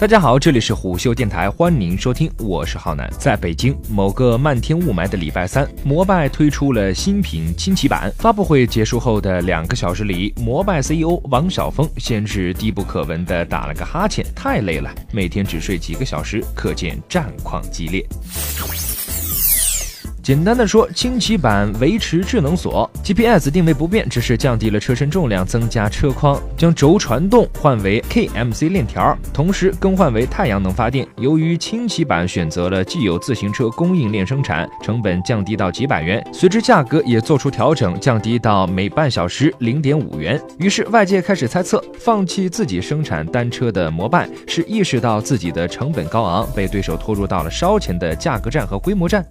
大家好，这里是虎嗅电台，欢迎收听，我是浩南。在北京某个漫天雾霾的礼拜三，摩拜推出了新品轻骑版。发布会结束后的两个小时里，摩拜 CEO 王晓峰先是低不可闻的打了个哈欠，太累了，每天只睡几个小时，可见战况激烈。简单的说，轻骑版维持智能锁，GPS 定位不变，只是降低了车身重量，增加车框，将轴传动换为 KMC 链条，同时更换为太阳能发电。由于轻骑版选择了既有自行车供应链生产，成本降低到几百元，随之价格也做出调整，降低到每半小时零点五元。于是外界开始猜测，放弃自己生产单车的摩拜是意识到自己的成本高昂，被对手拖入到了烧钱的价格战和规模战。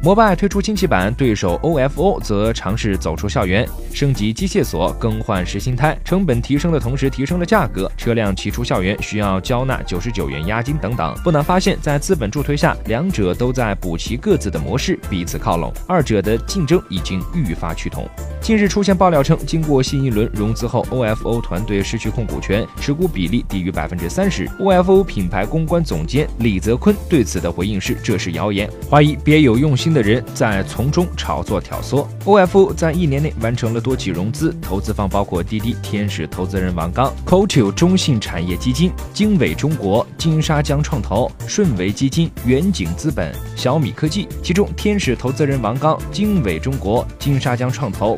摩拜推出轻骑版，对手 OFO 则尝试走出校园，升级机械锁，更换实心胎，成本提升的同时提升了价格。车辆骑出校园需要交纳九十九元押金等等。不难发现，在资本助推下，两者都在补齐各自的模式，彼此靠拢，二者的竞争已经愈发趋同。近日出现爆料称，经过新一轮融资后，OFO 团队失去控股权，持股比例低于百分之三十。OFO 品牌公关总监李泽坤对此的回应是：这是谣言，怀疑别有用心。的人在从中炒作挑唆。OFO 在一年内完成了多起融资，投资方包括滴滴天使投资人王刚、Coatue 中信产业基金、经纬中国、金沙江创投、顺为基金、远景资本、小米科技。其中，天使投资人王刚、经纬中国、金沙江创投、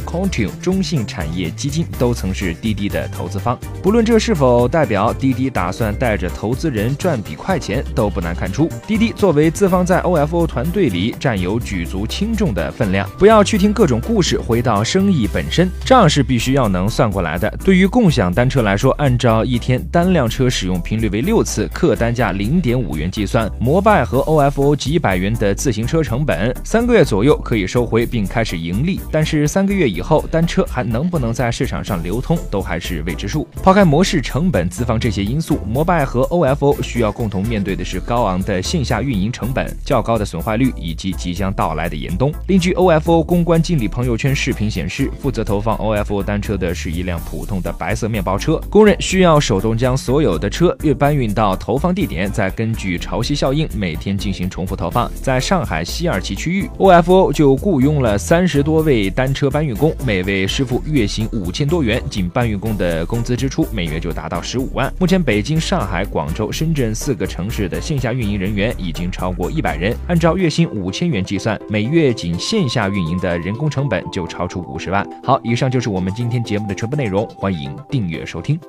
中信产业基金都曾是滴滴的投资方。不论这是否代表滴滴打算带着投资人赚笔快钱，都不难看出，滴滴作为资方在 OFO 团队里占有。举足轻重的分量，不要去听各种故事，回到生意本身，账是必须要能算过来的。对于共享单车来说，按照一天单辆车使用频率为六次，客单价零点五元计算，摩拜和 OFO 几百元的自行车成本，三个月左右可以收回并开始盈利。但是三个月以以后，单车还能不能在市场上流通，都还是未知数。抛开模式、成本、资方这些因素，摩拜和 OFO 需要共同面对的是高昂的线下运营成本、较高的损坏率以及即将。到来的严冬。另据 OFO 公关经理朋友圈视频显示，负责投放 OFO 单车的是一辆普通的白色面包车，工人需要手动将所有的车运搬运到投放地点，再根据潮汐效应每天进行重复投放。在上海西二旗区域，OFO 就雇佣了三十多位单车搬运工每位师傅月薪五千多元，仅搬运工的工资支出每月就达到十五万。目前，北京、上海、广州、深圳四个城市的线下运营人员已经超过一百人，按照月薪五千元计。算每月仅线下运营的人工成本就超出五十万。好，以上就是我们今天节目的全部内容，欢迎订阅收听。